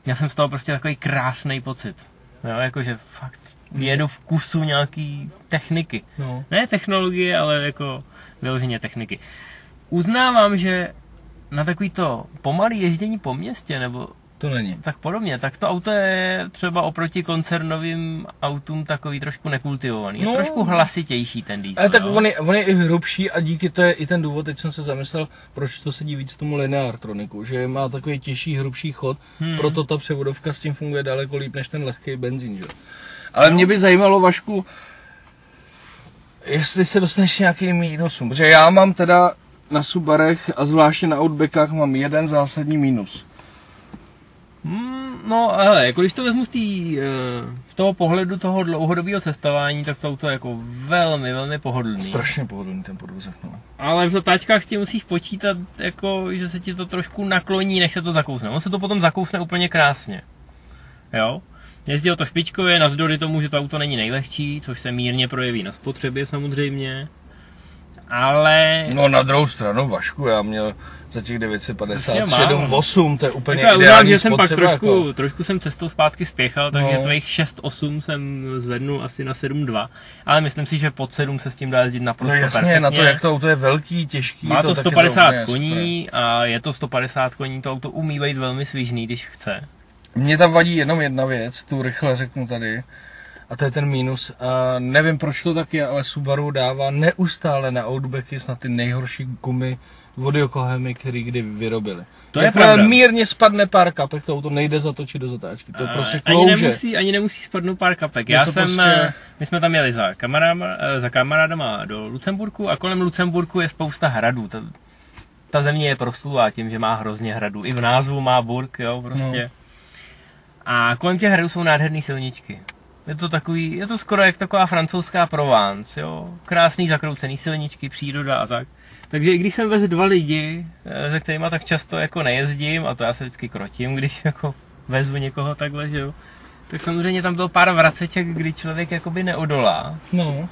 Já jsem z toho prostě takový krásný pocit. Jo, jakože fakt jedu v kusu nějaký techniky. No. Ne technologie, ale jako vyloženě techniky. Uznávám, že na takový to pomalý ježdění po městě, nebo To není. tak podobně. Tak to auto je třeba oproti koncernovým autům takový trošku nekultivovaný. Je No. trošku hlasitější ten diesel. Ale tak no. on je, on je i hrubší a díky to je i ten důvod, teď jsem se zamyslel, proč to sedí víc tomu lineartroniku, že má takový těžší, hrubší chod, Hmm. proto ta převodovka s tím funguje daleko líp než ten lehký benzín, že? Ale mě by zajímalo, Vašku, jestli se dostaneš nějakým mínusům, protože já mám teda na Subarech a zvláště na Outbackách mám jeden zásadní mínus. Hmm, no, ale jako když to vezmu z, tý, eh, z toho pohledu toho dlouhodobého cestování, tak to auto je jako velmi, velmi pohodlný. Strašně pohodlný ten podvozek, no. Ale v zatáčkách ti musíš počítat, jako, že se ti to trošku nakloní, než se to zakousne. On se to potom zakousne úplně krásně. Jo? Jezdil to špičkově, navzdory tomu, že to auto není nejlehčí, což se mírně projeví na spotřebě samozřejmě. Ale... No na druhou stranu, Vašku, já měl za těch 950 Já mám. 7, 8, to je úplně Jako já ideální že jsem pak trošku, jako. trošku jsem cestou zpátky spěchal, takže No. tvých 6-8 jsem zvednul asi na 7-2, ale myslím si, že pod 7 se s tím dá jezdit No naprosto jasně, perfektně. na to, jak to auto je velký, těžký. Má to je 150 úplně koní a je to 150 koní, to auto umí být velmi svižný, když chce. super. Mně tam vadí jenom jedna věc, tu rychle řeknu tady. A to je ten mínus. A nevím, proč to tak je, ale Subaru dává neustále na Outbacky snad ty nejhorší gumy od Yokohamy, který kdy vyrobili. To je Jakmile pravda. mírně spadne pár kapek, to auto nejde zatočit do zatáčky. To je A prostě ani klouže. nemusí, ani nemusí spadnout pár kapek. Je Já jsem, prostě- eh, my jsme tam jeli za, kamarádama, eh, za kamarádama do Lucemburku a kolem Lucemburku je spousta hradů. Ta, ta země je proslulá tím, že má hrozně hradů. I v názvu má burg, jo, prostě. No. A kolem těch hradů jsou nádherné silničky. Je to takový, je to skoro jak taková francouzská Provence, jo. Krásný zakroucený silničky, příroda a tak. Takže i když jsem vez dva lidi, eh, se kterými tak často jako nejezdím, a to já se vždycky krotím, když jako vezu někoho takhle, že jo, tak samozřejmě tam bylo pár vraceček, kdy člověk jakoby neodolá. No,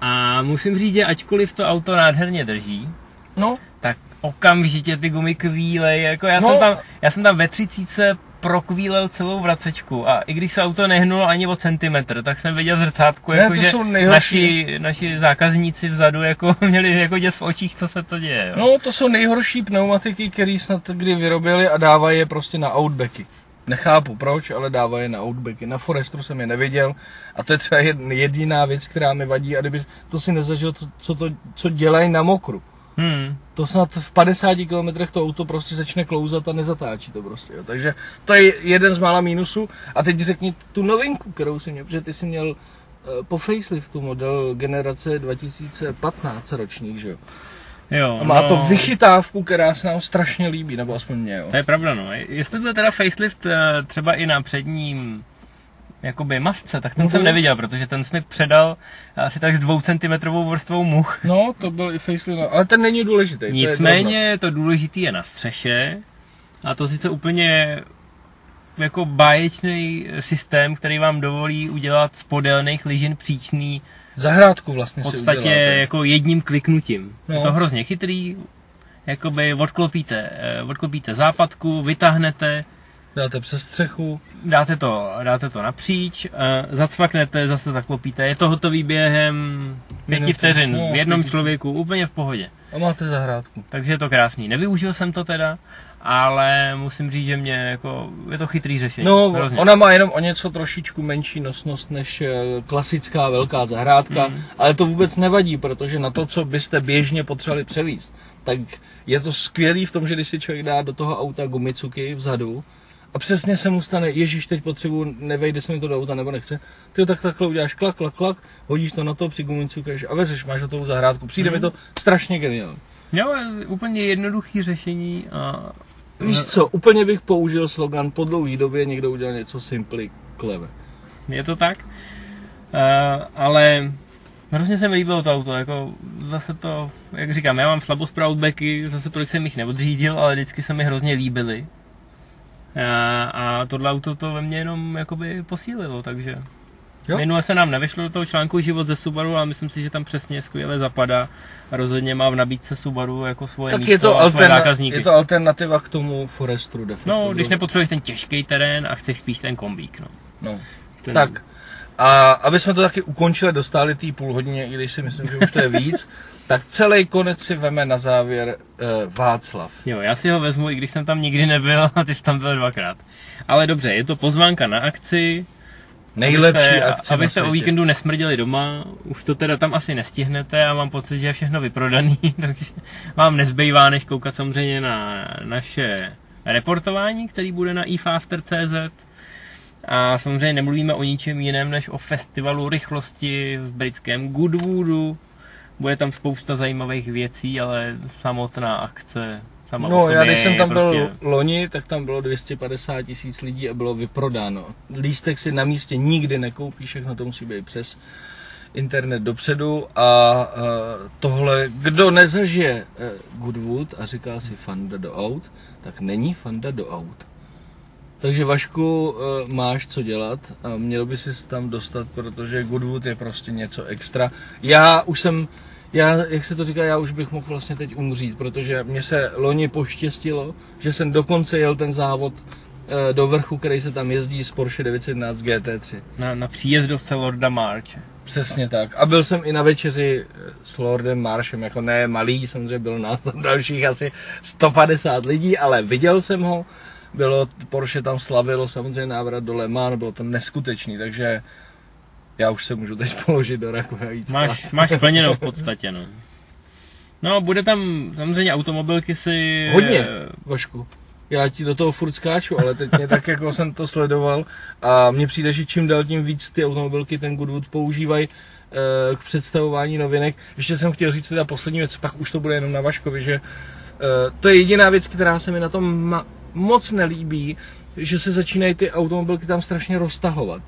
A musím říct, že ačkoliv to auto nádherně drží, no, tak okamžitě ty gumy kvílej, jako já, No. jsem tam, já jsem tam ve třicíce prokvílel celou vracečku a i když se auto nehnulo ani o centimetr, tak jsem viděl v zrcátku, Ne, jako, že naši, naši zákazníci vzadu jako měli jako děs v očích, co se to děje. Jo. no, to jsou nejhorší pneumatiky, které snad kdy vyrobili a dávají je prostě na Outbacky. Nechápu proč, ale dávají je na Outbacky. Na Forestru jsem je neviděl a to je třeba jed- jediná věc, která mi vadí a kdyby to si nezažil, co, to, co dělají na mokru. Hmm. To snad v 50 km to auto prostě začne klouzat a nezatáčí to prostě. Jo. Takže to je jeden z mála mínusů. A teď řekni tu novinku, kterou si měl, protože ty jsi měl eh, po faceliftu model generace 2015 ročník, že jo? Jo, A má no, to vychytávku, která se nám strašně líbí, nebo aspoň mě, jo. To je pravda, no. Jestli byl teda facelift eh, třeba i na předním jakoby masce, tak ten Mhm. jsem neviděl, protože ten jsi mi předal asi tak s dvoucentimetrovou vrstvou much. No, to byl i facelift, no, ale ten není důležitý. to je. Nicméně to důležité je na střeše a to sice úplně jako báječný systém, který vám dovolí udělat z podélných lyžin příčný Zahrádku vlastně v si podstatě uděláte. jako jedním kliknutím. No. Je to hrozně chytrý, jakoby odklopíte, eh, odklopíte západku, vytáhnete, Dáte přes střechu. dáte to, dáte to napříč, eh, zacvaknete, zase zaklopíte. Je to hotový během pěti vteřin No, v jednom pěti. člověku, úplně v pohodě. A máte zahrádku. Takže je to krásný. Nevyužil jsem to teda, ale musím říct, že mě jako, je to chytrý řešení. No, hrozně. ona má jenom o něco trošičku menší nosnost než eh, klasická velká zahrádka, Mm. ale to vůbec nevadí, protože na to, co byste běžně potřebovali převíst, tak je to skvělý v tom, že když si člověk dá do toho auta gumicuky vzadu a přesně se mu stane, ježíš, teď potřebuji, nevejde se mi to do auta nebo nechce, ty tak takhle uděláš klak, klak, klak, hodíš to na to, přigumicukuješ a vezeš, máš hotovou zahrádku. Přijde Mm. mi to strašně geniální. Jo, úplně jednoduchý řešení a Víš co, úplně bych použil slogan po dlouhé době někdo udělal něco simply clever. je to tak. Uh, ale hrozně se mi líbilo to auto, jako zase to, jak říkám, já mám slabost pro Outbacky, zase tolik jsem jich neodřídil, ale vždycky se mi hrozně líbily. A, a tohle auto to ve mně jenom jakoby posílilo, takže Jo? Minule se nám nevyšlo do toho článku život ze Subaru, ale myslím si, že tam přesně skvěle zapadá. Rozhodně má v nabídce Subaru jako svoje Tak místo je to, a svoje zákazníky. je to alternativa k tomu Forestru de facto. No, když nepotřebuješ ten těžký terén a chceš spíš ten kombík, no. no. Ten... Tak, A aby jsme to taky ukončili, dostali tý půl hodině, i když si myslím, že už to je víc, tak celý konec si veme na závěr uh, Václav. Jo, já si ho vezmu, i když jsem tam nikdy nebyl a ty jsi tam byl dvakrát. Ale dobře, je to pozvánka na akci, Nejlepší abyste, akce na abyste o víkendu nesmrděli doma, už to teda tam asi nestihnete a mám pocit, že je všechno vyprodaný, takže vám nezbývá, než koukat samozřejmě na naše reportování, který bude na efaster.cz a samozřejmě nemluvíme o ničem jiném, než o festivalu rychlosti v britském Goodwoodu. Bude tam spousta zajímavých věcí, ale samotná akce sama No, já když jsem tam byl prostě... loni, tak tam bylo 250 tisíc lidí a bylo vyprodáno. Lístek si na místě nikdy nekoupíš, všechno to musí být přes internet dopředu a uh, tohle, kdo nezažije uh, Goodwood a říká si fanda do aut, tak není fanda do aut. Takže Vašku, uh, máš co dělat a měl by si tam dostat, protože Goodwood je prostě něco extra. Já už jsem, já, jak se to říká, já už bych mohl vlastně teď umřít, protože mě se loni poštěstilo, že jsem dokonce jel ten závod eh, do vrchu, který se tam jezdí z Porsche 911 GT3. Na, na příjezdovce Lorda Marche. Přesně tak. A byl jsem i na večeři eh, s Lordem Marshem, jako ne malý, samozřejmě byl nás tam dalších asi 150 lidí, ale viděl jsem ho. Bylo, Porsche tam slavilo samozřejmě návrat do Le Mans, bylo to neskutečný, takže já už se můžu teď položit do raku a jít Máš, máš splněno v podstatě, no. No, bude tam samozřejmě automobilky si... Hodně, eh, Vašku. Já ti do toho furt skáču, ale teď mě tak jako jsem to sledoval a mně přijde, že čím dál tím víc ty automobilky ten Goodwood používají eh, k představování novinek. Ještě jsem chtěl říct teda poslední věc, pak už to bude jenom na Vaškovi, že eh, to je jediná věc, která se mi na tom ma- moc nelíbí, že se začínají ty automobilky tam strašně roztahovat.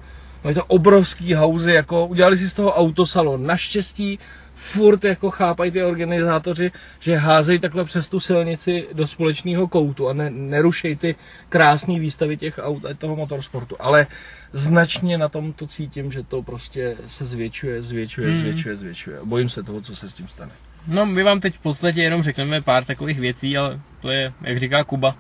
Mají to obrovský hauzy, jako udělali si z toho autosalon. Naštěstí furt jako chápají ty organizátoři, že házejí takhle přes tu silnici do společného koutu a ne, nerušej ty krásné výstavy těch aut a toho motorsportu. Ale značně na tom to cítím, že to prostě se zvětšuje, zvětšuje, Hmm. zvětšuje, zvětšuje. Bojím se toho, co se s tím stane. No, my vám teď v podstatě jenom řekneme pár takových věcí, ale to je, jak říká Kuba,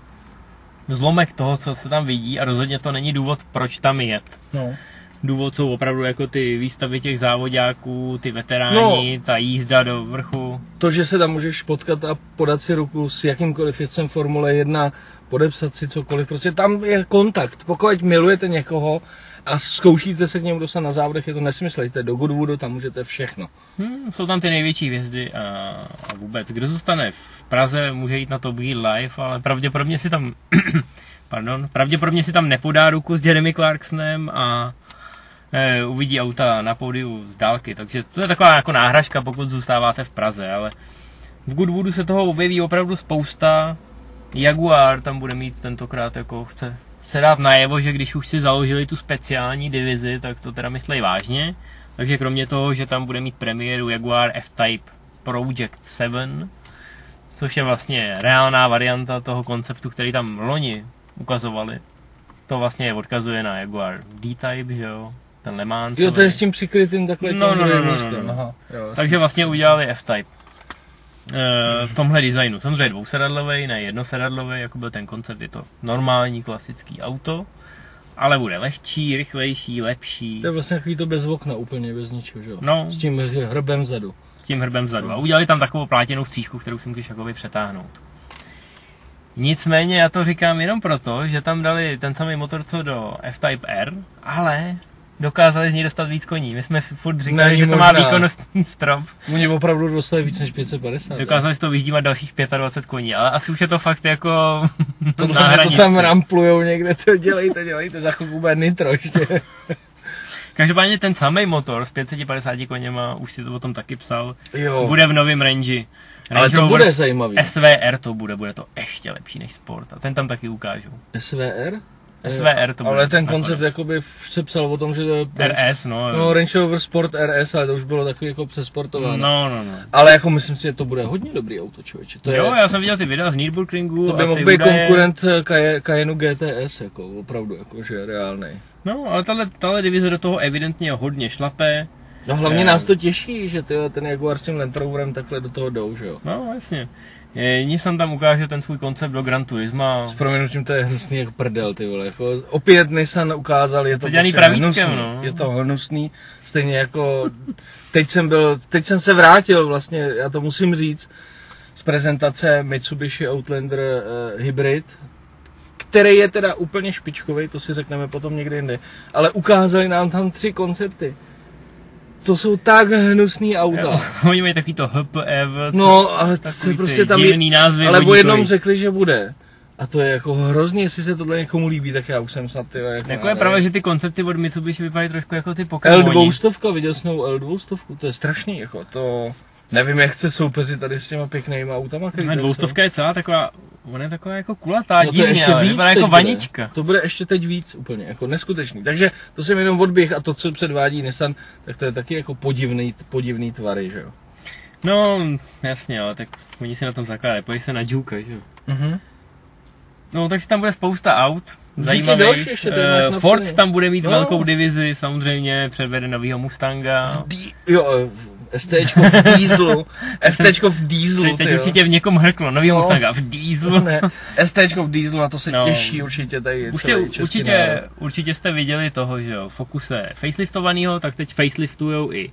zlomek toho, co se tam vidí a rozhodně to není důvod, proč tam jet. No. Důvod jsou opravdu jako ty výstavy těch závodáků, ty veteráni, No. ta jízda do vrchu. To, že se tam můžeš potkat a podat si ruku s jakýmkoliv jezdcem Formule 1, podepsat si cokoliv, prostě tam je kontakt. Pokud milujete někoho a zkoušíte se k němu dostat na závodech, je to nesmysl. Jděte do Goodwoodu, tam můžete všechno. Hm, jsou tam ty největší hvězdy a, a vůbec. Kdo zůstane v Praze, může jít na to Be Live, ale pravděpodobně si tam pardon, pravděpodobně si tam nepodá ruku s Jeremy Clarksonem a e, uvidí auta na pódiu z dálky, takže to je taková jako náhražka, pokud zůstáváte v Praze, ale v Goodwoodu se toho objeví opravdu spousta. Jaguar tam bude mít tentokrát jako chce se dát najevo, že když už si založili tu speciální divizi, tak to teda myslej vážně. Takže kromě toho, že tam bude mít premiéru Jaguar F-Type Project 7, což je vlastně reálná varianta toho konceptu, který tam loni ukazovali. To vlastně odkazuje na Jaguar D-Type, že jo? Ten Le Mans. Jo, to je s tím přikrytým takhle No, no, no, no, no, místem. no. Aha, jo, Takže vlastně udělali F-Type. E, v tomhle designu. Samozřejmě dvousedadlový, ne jednosedadlový, jako byl ten koncept, je to normální klasický auto, ale bude lehčí, rychlejší, lepší. To je vlastně takový to bez okna, úplně bez ničeho, že jo? No. S tím hrbem vzadu. s tím hrbem vzadu. A udělali tam takovou plátěnou střížku, kterou si můžeš jakoby přetáhnout. Nicméně já to říkám jenom proto, že tam dali ten samý motor co do F-Type R, ale dokázali z ní dostat víc koní. My jsme furt říkali, že to má možná. výkonnostní strop. Oni opravdu dostali víc než 550. Dokázali z toho vyždívat dalších 25 koní, ale asi už je to fakt jako Podle na to hranici. tam ramplujou někde, to dělejte, dělejte, za chvilku bude nitro ještě. Každopádně ten samý motor s 550 koněma, už si to o tom taky psal, Jo, bude v novém range. ale to Rover bude zajímavý. SVR to bude, bude to ještě lepší než Sport. A ten tam taky ukážou. SVR? SVR to bude. Ale ten nakonec. koncept jakoby se psal o tom, že to je... RS, no. No, Range Rover Sport RS, ale to už bylo takový jako přesportováno. No, no, no. Ale jako myslím si, že to bude hodně dobrý auto, člověče. To, jo, je, já jsem viděl ty videa z Nürburgringu. to by mohl ty být údaje- konkurent eh, Caye- Cayenne GTS, jako opravdu, jakože reálný. No, ale tahle, tahle divize do toho evidentně hodně šlape. No hlavně Eh. nás to těší, že tyjo, ten Jaguar s tím Land Roverem takhle do toho jdou, že jo. No, jasně. Je, Nissan tam ukáže ten svůj koncept do Gran Turisma. S proměnutím to je hnusný jak prdel, ty vole. Jako, opět Nissan ukázal, je to, To prostě hnusný. no. Je to hnusný, stejně jako, teď jsem byl, teď jsem se vrátil vlastně, já to musím říct, z prezentace Mitsubishi Outlander uh, Hybrid, který je teda úplně špičkový, to si řekneme potom někdy jinde, ale ukázali nám tam tři koncepty. To jsou tak hnusný auta. Jo, Oni mají takový to HPF, No, ale to je prostě tam je, divný názvy ale o jednom řekli, že bude. A to je jako hrozně, jestli se tohle někomu líbí, tak já už jsem snad ty, jako, Jako je pravda, že ty koncepty od Mitsubishi vypadají trošku jako ty Pokémoni. L200, viděl jsem L200, to je strašný, jako to... Nevím, jak chce soupeřit tady s těma pěknýma autama, tady dvoustovka je celá taková, ona je taková jako kulatá, No divně, ještě ale víc vypadá jako bude. vanička. To bude ještě teď víc úplně, jako neskutečný. Takže to jsem jenom odběh a to, co předvádí Nissan, tak to je taky jako podivný, podivný tvary, že jo. No, jasně, ale tak oni si na tom zakládají, pojď se na Juke, že jo. Mhm. No, takže tam bude spousta aut, zajímavých. ještě, napsaný. Ford tam bude mít No. velkou divizi, samozřejmě předvede novýho Mustanga. Dí, jo, eh, STčko v dieselu, FTčko v dieselu, Teď, teď určitě v někom hrklo, nový No. Mustanga v dieselu. Ne, STčko v dieselu, na to se No. těší určitě tady Určitě, celý český určitě, národ. určitě jste viděli toho, že jo, Focuse faceliftovanýho, tak teď faceliftujou i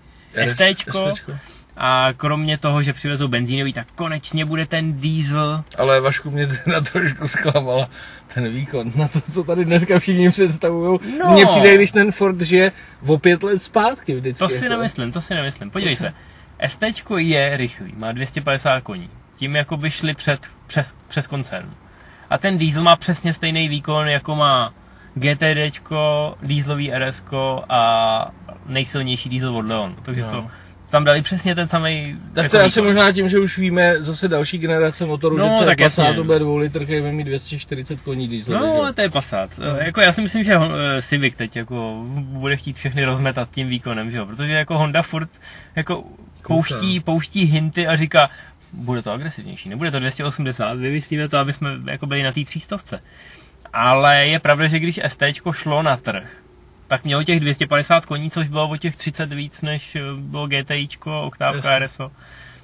STčko. STčko. A kromě toho, že přivezou benzínový, tak konečně bude ten diesel. Ale Vašku mě na trošku zklamala ten výkon na to, co tady dneska všichni představují. No. Mně přijde, když ten Ford žije o pět let zpátky vždycky. To si jako. nemyslím, to si nemyslím. Podívej se, ST je rychlý, má 250 koní. Tím jako by šli před, přes, přes koncern. A ten diesel má přesně stejný výkon, jako má GTD, dieselový RS a nejsilnější diesel od Leon. Takže No. to tam dali přesně ten samý Tak jako to asi výkon. možná tím, že už víme zase další generace motorů, No, že tak. Passat to bude 2 litr, který bude mít 240 koní diesel. No, ale to je Passat. No. Jako já si myslím, že eh, Civic teď jako bude chtít všechny rozmetat tím výkonem, že jo? Protože jako Honda furt jako pouští, pouští hinty a říká, bude to agresivnější, nebude to 280, vymyslíme to, aby jsme jako byli na té 300. Ale je pravda, že když ST šlo na trh, tak mělo těch 250 koní, což bylo o těch 30 víc, než eh, bylo GTIčko, Oktávka. RSO.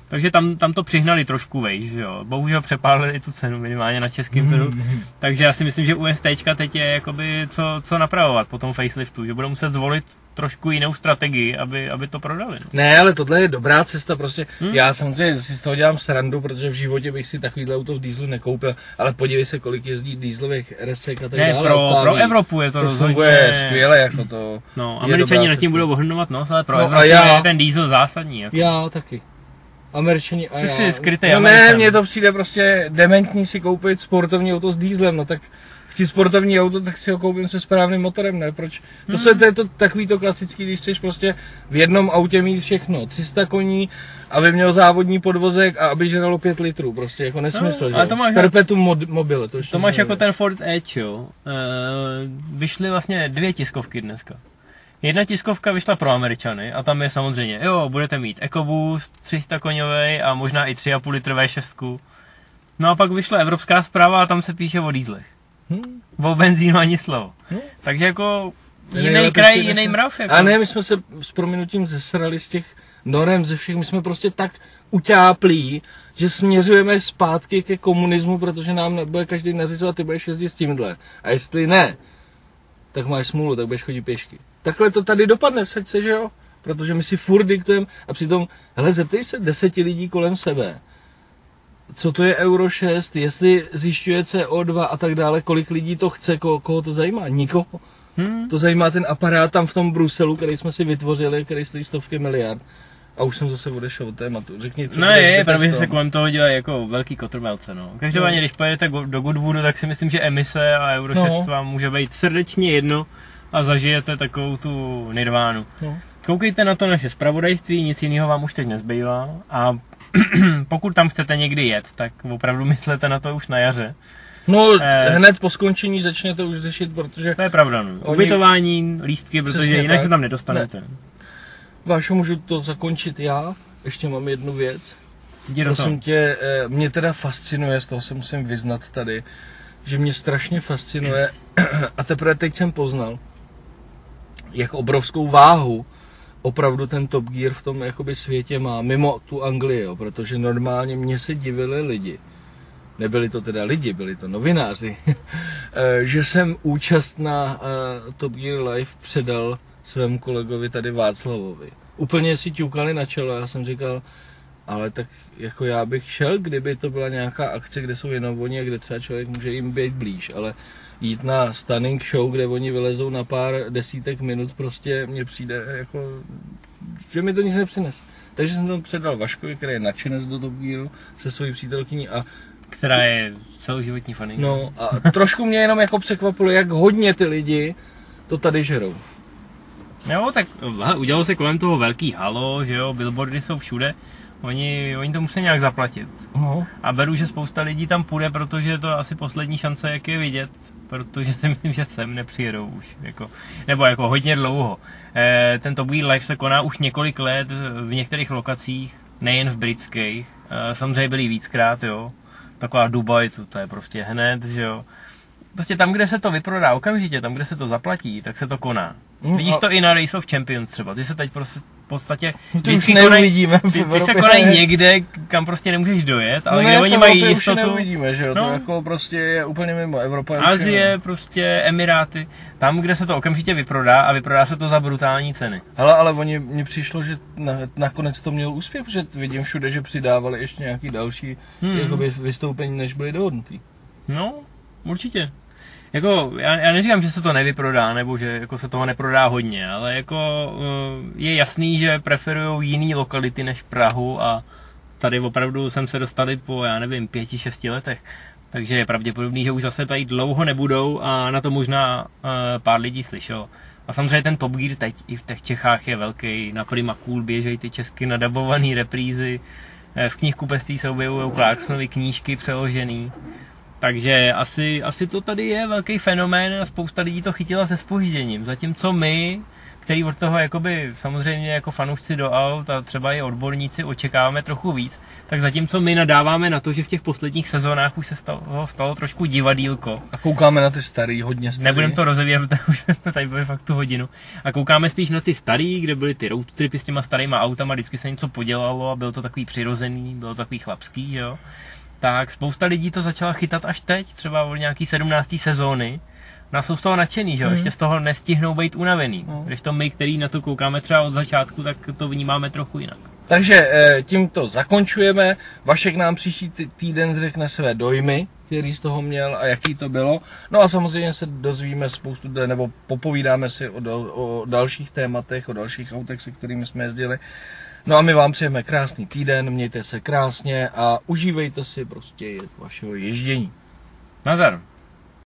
Takže tam, tam to přihnali trošku vejš, že jo. Bohužel přepálili tu cenu minimálně na českém trhu. Mhm. Takže já si myslím, že u ST teď je jakoby co, co napravovat po tom faceliftu, že budou muset zvolit trošku jinou strategii, aby, aby to prodali. No. Ne, ale tohle je dobrá cesta, prostě Hmm. já samozřejmě si z toho dělám srandu, protože v životě bych si takovýhle auto v dieselu nekoupil, ale podívej se, kolik jezdí dieselových RS a tak Ne, dále. pro, pro Evropu je to, to rozhodně... funguje skvěle, jako to No, američani nad tím budou ohrnovat nos, ale pro No, Evropu já- je ten diesel zásadní. Jako. Já taky. Američani a Ty já. jsi skrytej no ne, mně to přijde prostě dementní si koupit sportovní auto s dieselem, no tak chci sportovní auto, tak si ho koupím se správným motorem, ne? Proč? To, se, to je to takový to klasický, když chceš prostě v jednom autě mít všechno. 300 koní, aby měl závodní podvozek a aby žralo 5 litrů, prostě jako nesmysl, No, že? to máš- Perpetuum mod, mobile, to To máš jako ten Ford Edge, jo. E, vyšly vlastně dvě tiskovky dneska. Jedna tiskovka vyšla pro Američany a tam je samozřejmě, jo, budete mít EcoBoost, 300 koňový a možná i 3,5 litrové šestku. No a pak vyšla evropská zpráva a tam se píše o dýzlech. Hm? O benzínu ani slovo. Hm? Takže jako jiný kraj, jiný mrav. Jako. A ne, my jsme se s prominutím zesrali z těch norem ze všech, my jsme prostě tak utáplí, že směřujeme zpátky ke komunismu, protože nám bude každý nařizovat, ty budeš jezdit s tímhle. A jestli ne, tak máš smůlu, tak budeš chodit pěšky. Takhle to tady dopadne, seď se, že jo? Protože my si furt diktujeme a přitom, hele, zeptej se deseti lidí kolem sebe, co to je Euro 6, jestli zjišťuje CO2 a tak dále, kolik lidí to chce, koho, koho to zajímá, nikoho. Hm? To zajímá ten aparát tam v tom Bruselu, který jsme si vytvořili, který stojí stovky miliard. A už jsem zase odešel od tématu. Řekni, co No je, zbytek právě že se kolem toho dělají jako velký kotrmelce, no. Každopádně, No. když pojedete do Goodwoodu, tak si myslím, že emise a Euro 6 No. vám může být srdečně jedno a zažijete takovou tu nirvánu. No. Koukejte na to naše zpravodajství, nic jiného vám už teď nezbývá a pokud tam chcete někdy jet, tak opravdu myslete na to už na jaře. No, Eh. hned po skončení začnete už řešit, protože To je pravda, no. Oni- Ubytování, lístky, protože jinak tak. se tam nedostanete. Vášo, můžu to zakončit já. Ještě mám jednu věc. Jdi. Prosím tě, eh, mě teda fascinuje, z toho se musím vyznat tady, že mě strašně fascinuje, a teprve teď jsem poznal, jak obrovskou váhu. Opravdu ten Top Gear v tom jakoby světě má, mimo tu Anglii, jo, protože normálně mě se divili lidi, nebyli to teda lidi, byli to novináři, eh, že jsem účast na uh, Top Gear Live předal svému kolegovi tady Václavovi. Úplně si ťukali na čelo, já jsem říkal, ale tak jako já bych šel, kdyby to byla nějaká akce, kde jsou jenom oni a kde třeba člověk může jim být blíž, ale jít na stunning show, kde oni vylezou na pár desítek minut, prostě mně přijde jako, že mi to nic nepřines. Takže jsem to předal Vaškovi, který je nadšenec do Top Gearu se svojí přítelkyní a která je celoživotní faninka. No a trošku mě jenom jako překvapilo, jak hodně ty lidi to tady žerou. Jo, tak udělalo se kolem toho velký halo, že jo, billboardy jsou všude. Oni, oni to musí nějak zaplatit. No. A beru, že spousta lidí tam půjde, protože je to asi poslední šance, jak je vidět, protože si myslím, že sem nepřijedou už. Jako, nebo jako hodně dlouho. E, ten Top Gear Live se koná už několik let v některých lokacích, nejen v britských. E, samozřejmě byli víckrát, jo. Taková Dubaj, to, to je prostě hned, že jo. Prostě tam, kde se to vyprodá okamžitě, tam, kde se to zaplatí, tak se to koná. Mm, Vidíš a... to i na Race of Champions třeba. Ty se teď prostě v podstatě to už neuvidíme ty, ty se konají někde, kam prostě nemůžeš dojet, ale no kde oni mají jistotu. Už neuvidíme, že jo? No. To jako prostě je úplně mimo Evropa. Azie, prostě Emiráty, tam, kde se to okamžitě vyprodá a vyprodá se to za brutální ceny. Hele, ale oni, mně přišlo, že na, nakonec to měl úspěch, protože vidím všude, že přidávali ještě nějaký další hmm. jakoby, vystoupení, než byly dohodnutý. No, určitě jako, já, já neříkám, že se to nevyprodá, nebo že jako se toho neprodá hodně, ale jako uh, je jasný, že preferují jiné lokality než Prahu a tady opravdu jsem se dostali po, já nevím, pěti, šesti letech. Takže je pravděpodobný, že už zase tady dlouho nebudou a na to možná uh, pár lidí slyšelo. A samozřejmě ten Top Gear teď i v těch Čechách je velký, na Prima Cool běžejí ty česky nadabované reprízy, eh, v knihkupectví se objevují Clarksonovy knížky přeložený. Takže asi, asi to tady je velký fenomén a spousta lidí to chytila se spožděním. Zatímco my, který od toho jakoby samozřejmě jako fanoušci do aut a třeba i odborníci očekáváme trochu víc, tak zatímco my nadáváme na to, že v těch posledních sezónách už se stalo, stalo trošku divadílko. A koukáme na ty starý, hodně starý. Nebudem to rozebírat, už jsme tady byli fakt tu hodinu. A koukáme spíš na ty starý, kde byly ty road tripy s těma starýma autama, vždycky se něco podělalo a bylo to takový přirozený, bylo to takový chlapský, jo tak spousta lidí to začala chytat až teď, třeba od nějaký 17. sezóny. No a jsou z toho nadšený, že jo? Mm. Ještě z toho nestihnou být unavený. Mm. Když to my, který na to koukáme třeba od začátku, tak to vnímáme trochu jinak. Takže eh, tímto zakončujeme. Vašek nám příští týden řekne své dojmy, který z toho měl a jaký to bylo. No a samozřejmě se dozvíme spoustu, nebo popovídáme si o, o dalších tématech, o dalších autech, se kterými jsme jezdili. No a my vám přejeme krásný týden, mějte se krásně a užívejte si prostě vašeho ježdění. Nazar.